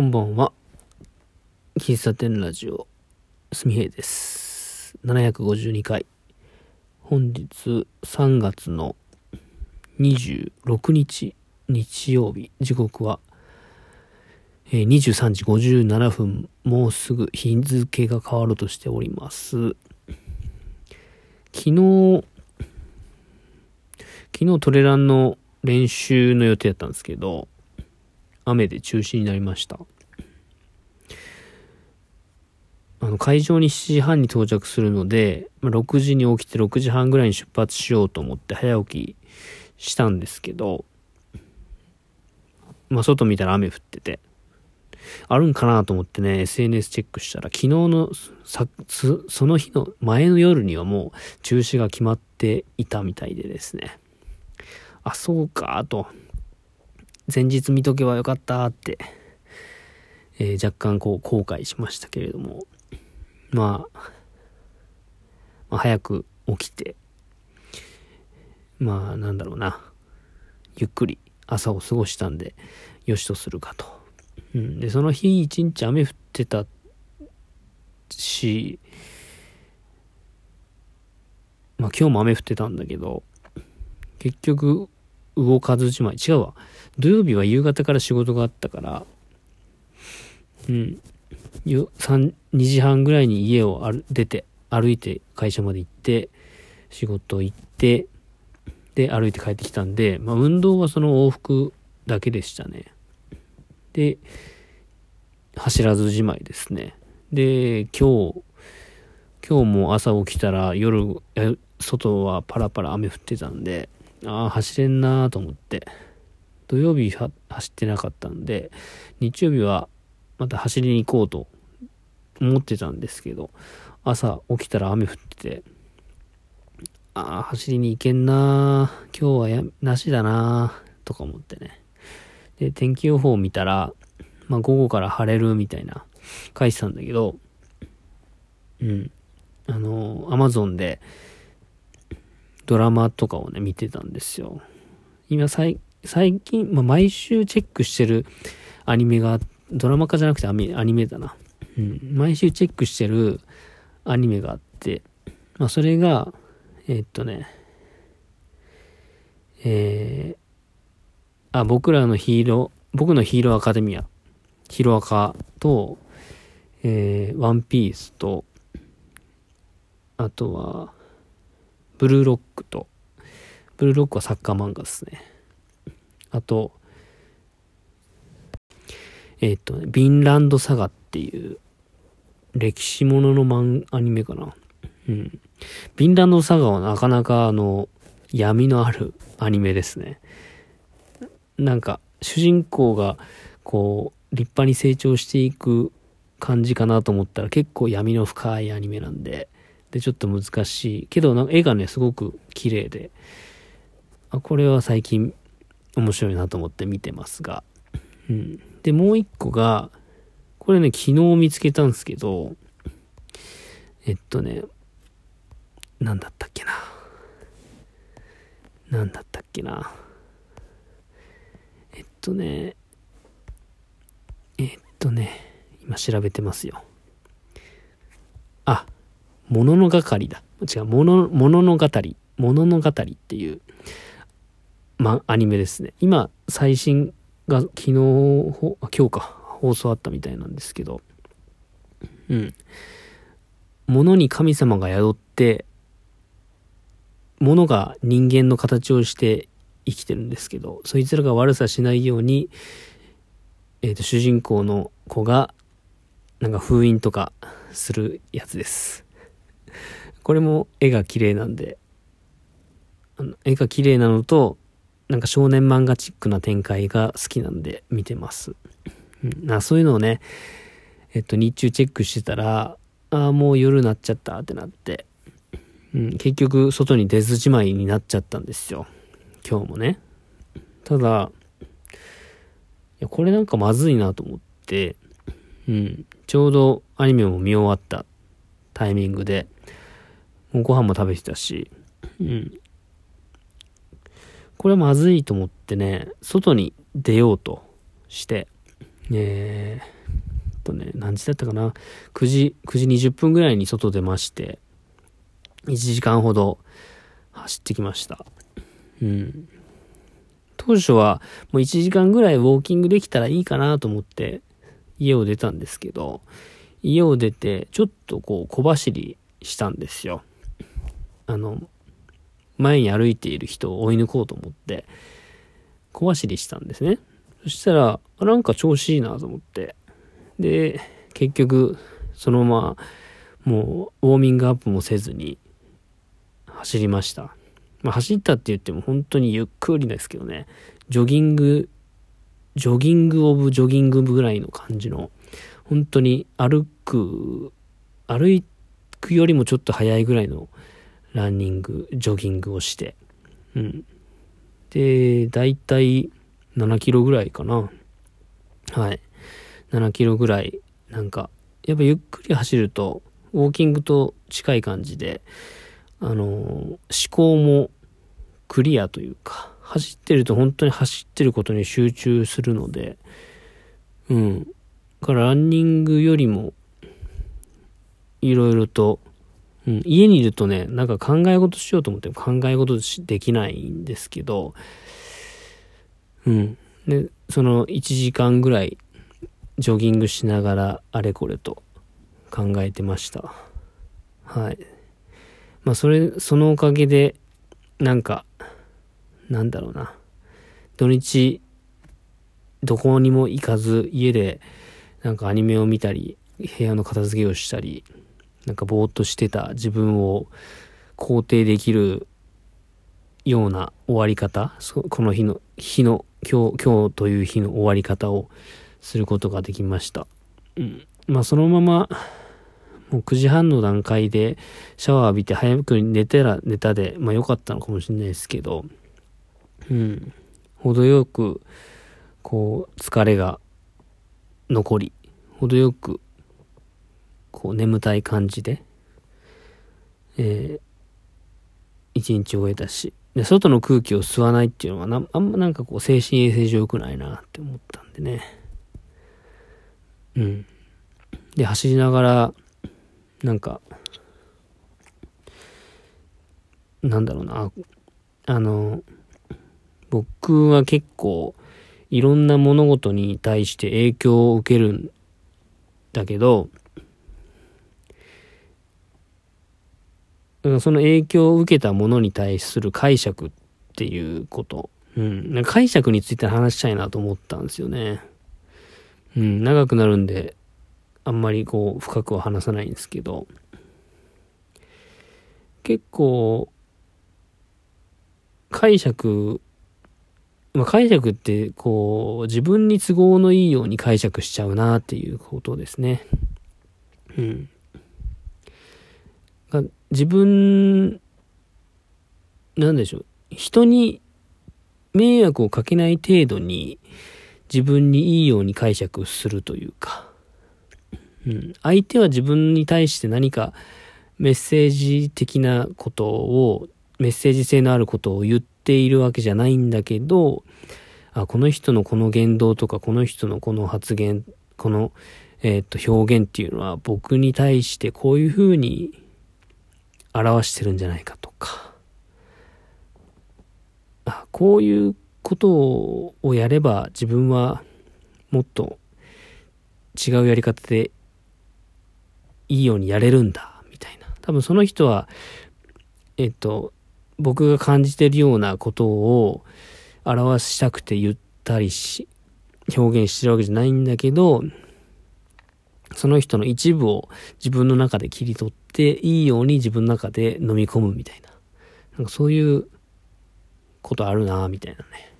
こんばんは。喫茶店ラジオ、すみへいです。752回。本日3月の26日日曜日、時刻は、えー23時57分、もうすぐ日付が変わろうとしております。昨日、昨日トレランの練習の予定だったんですけど、雨で中止になりました。あの会場に7時半に到着するので、まあ6時に起きて6時半ぐらいに出発しようと思って早起きしたんですけど、まあ外見たら雨降ってて、あるんかなと思ってね、SNS チェックしたら、昨日のさその日の前の夜にはもう中止が決まっていたみたいでですね。あ、そうか、と。前日見とけばよかったって、えー若干こう後悔しましたけれども、まあ、まあ、早く起きて、まあなんだろうな、ゆっくり朝を過ごしたんで、よしとするかと。うん、で、その日一日雨降ってたし、まあ今日も雨降ってたんだけど、結局動かずじまい。違うわ。土曜日は夕方から仕事があったから、うん。よ3 2時半ぐらいに家を出て、歩いて会社まで行って、仕事行って、で、歩いて帰ってきたんで、まあ運動はその往復だけでしたね。で、走らずじまいですね。で、今日、今日も朝起きたら夜、外はパラパラ雨降ってたんで、ああ、走れんなーと思って。土曜日走ってなかったんで、日曜日はまた走りに行こうと思ってたんですけど、朝起きたら雨降ってて、ああ、走りに行けんなー今日はやなしだなーとか思ってね。で、天気予報を見たら、まあ午後から晴れるみたいな書いてたんだけど、うん。あの、アマゾンでドラマとかをね、見てたんですよ。今、最近、まあ、毎週チェックしてるアニメが、ドラマ化じゃなくてアニアニメだな。うん。毎週チェックしてるアニメがあって、まあ、それが、えーっとね、えー、あ、僕らのヒーロー、僕のヒーローアカデミア、ヒロアカと、えー、ワンピースと、あとは、ブルーロックと、ブルーロックはサッカー漫画ですね。あと、えっ、とね、ビンランドサガっていう、歴史ものの漫アニメかな。うん。ビンランドサガはなかなかあの、闇のあるアニメですね。なんか、主人公が、こう、立派に成長していく感じかなと思ったら結構闇の深いアニメなんで、で、ちょっと難しい。けど、なんか絵がね、すごく綺麗で、あ、これは最近面白いなと思って見てますが。うん。で、もう一個が、これね、昨日見つけたんですけど、えっとね、なんだったっけな。なんだったっけな。えっとね、えっとね、今調べてますよ。あ、ものがかりだ。違う、もの、もの語り。もの語りっていう、ま、アニメですね。今、最新が昨日、ほ今日か、放送あったみたいなんですけど、うん。物に神様が宿って、物が人間の形をして生きてるんですけど、そいつらが悪さしないように、えっ、と、主人公の子が、なんか封印とかするやつです。これも絵が綺麗なんで、あの絵が綺麗なのと、なんか少年漫画チックな展開が好きなんで見てます。うん、なそういうのをね、えっと、日中チェックしてたら、ああ、もう夜なっちゃったってなって、うん、結局外に出ずじまいになっちゃったんですよ。今日もね。ただ、いや、これなんかまずいなと思って、うん、ちょうどアニメも見終わったタイミングで、ご飯も食べてたし、うん。これまずいと思ってね、外に出ようとして、えーとね何時だったかな ?9 時、9時20分ぐらいに外出まして、1時間ほど走ってきました。うん。当初はもう1時間ぐらいウォーキングできたらいいかなと思って家を出たんですけど、家を出てちょっとこう小走りしたんですよ。あの、前に歩いている人を追い抜こうと思って小走りしたんですね。そしたら、なんか調子いいなと思って。で、結局、そのまま、もう、ウォーミングアップもせずに、走りました。まあ、走ったって言っても本当にゆっくりですけどね、ジョギング、ジョギングオブジョギングぐらいの感じの、本当に歩く、歩くよりもちょっと早いぐらいのランニング、ジョギングをして、うん。で、だいたい7キロぐらいかな。はい。7キロぐらい、なんか、やっぱゆっくり走ると、ウォーキングと近い感じで、あの、思考もクリアというか、走ってると本当に走ってることに集中するので、うん。からランニングよりも、いろいろと、うん、家にいるとね、なんか考え事しようと思っても考え事できないんですけど、うん。で、その1時間ぐらいジョギングしながらあれこれと考えてました。はい。まあそれ、そのおかげで、なんか、なんだろうな。土日、どこにも行かず、家で、なんかアニメを見たり、部屋の片付けをしたり、なんかぼーっとしてた自分を肯定できるような終わり方、この日の、日の、今日、今日という日の終わり方をすることができました。うん。まあそのまま、もう9時半の段階でシャワー浴びて早く寝てら寝たで、まあ良かったのかもしれないですけど、うん。程よく、こう、疲れが残り、程よく、こう、眠たい感じで、えー、一日終えたし、で、外の空気を吸わないっていうのはな、あんまなんかこう、精神衛生上良くないなって思ったんでね。うん。で、走りながら、なんか、なんだろうな、あの、僕は結構、いろんな物事に対して影響を受けるんだけど、その影響を受けたものに対する解釈っていうこと。うん。解釈について話したいなと思ったんですよね。うん。長くなるんで、あんまりこう、深くは話さないんですけど、結構、解釈、まあ、解釈ってこう、自分に都合のいいように解釈しちゃうなっていうことですね。うん。自分、なんでしょう。人に迷惑をかけない程度に自分にいいように解釈するというか、うん、相手は自分に対して何かメッセージ的なことを、メッセージ性のあることを言っているわけじゃないんだけど、あ、この人のこの言動とか、この人のこの発言、この、えー、っと、表現っていうのは僕に対してこういうふうに表してるんじゃないかとか、あ、こういうことをやれば自分はもっと違うやり方でいいようにやれるんだ、みたいな。多分その人は、えっと、僕が感じてるようなことを表したくて言ったりし、表現してるわけじゃないんだけど、その人の一部を自分の中で切り取っていいように自分の中で飲み込むみたいな。なんかそういうことあるなみたいなね。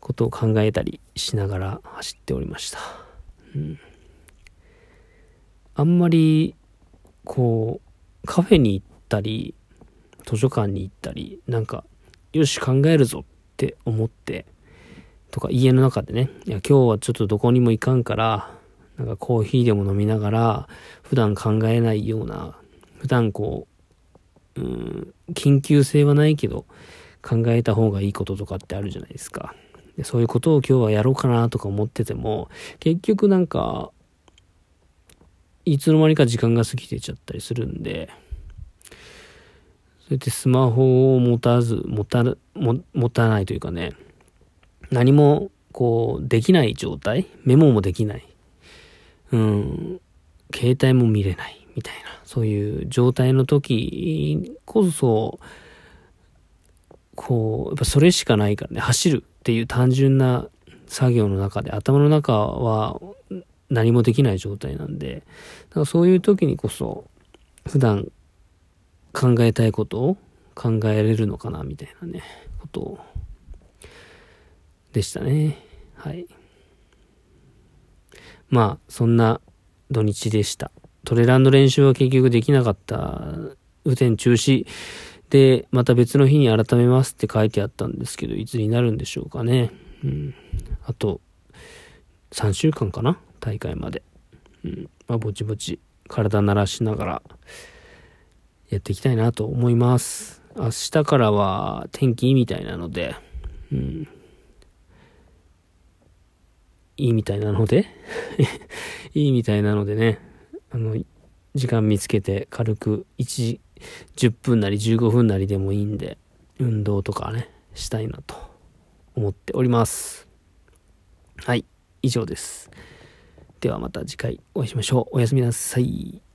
ことを考えたりしながら走っておりました。うん。あんまり、こう、カフェに行ったり、図書館に行ったり、なんか、よし考えるぞって思って、とか家の中でね、いや今日はちょっとどこにも行かんから、なんかコーヒーでも飲みながら、普段考えないような、普段こう、うん、緊急性はないけど、考えた方がいいこととかってあるじゃないですか。でそういうことを今日はやろうかなとか思ってても、結局なんか、いつの間にか時間が過ぎてちゃったりするんで、そうやってスマホを持たず、持た、持たないというかね、何もこうできない状態メモもできない。うん、携帯も見れないみたいな、そういう状態の時こそ、こう、やっぱそれしかないからね、走るっていう単純な作業の中で頭の中は何もできない状態なんで、だからそういう時にこそ、普段考えたいことを考えれるのかな、みたいなね、ことでしたね。はい。まあ、そんな土日でした。トレランの練習は結局できなかった。雨天中止で、また別の日に改めますって書いてあったんですけど、いつになるんでしょうかね。うん。あと、3週間かな？大会まで。うん。まあ、ぼちぼち、体慣らしながら、やっていきたいなと思います。明日からは天気いいみたいなので、うん。いいみたいなので いいみたいなのでね、あの、時間見つけて軽く1時、10分なり15分なりでもいいんで、運動とかね、したいなと思っております。はい、以上です。ではまた次回お会いしましょう。おやすみなさい。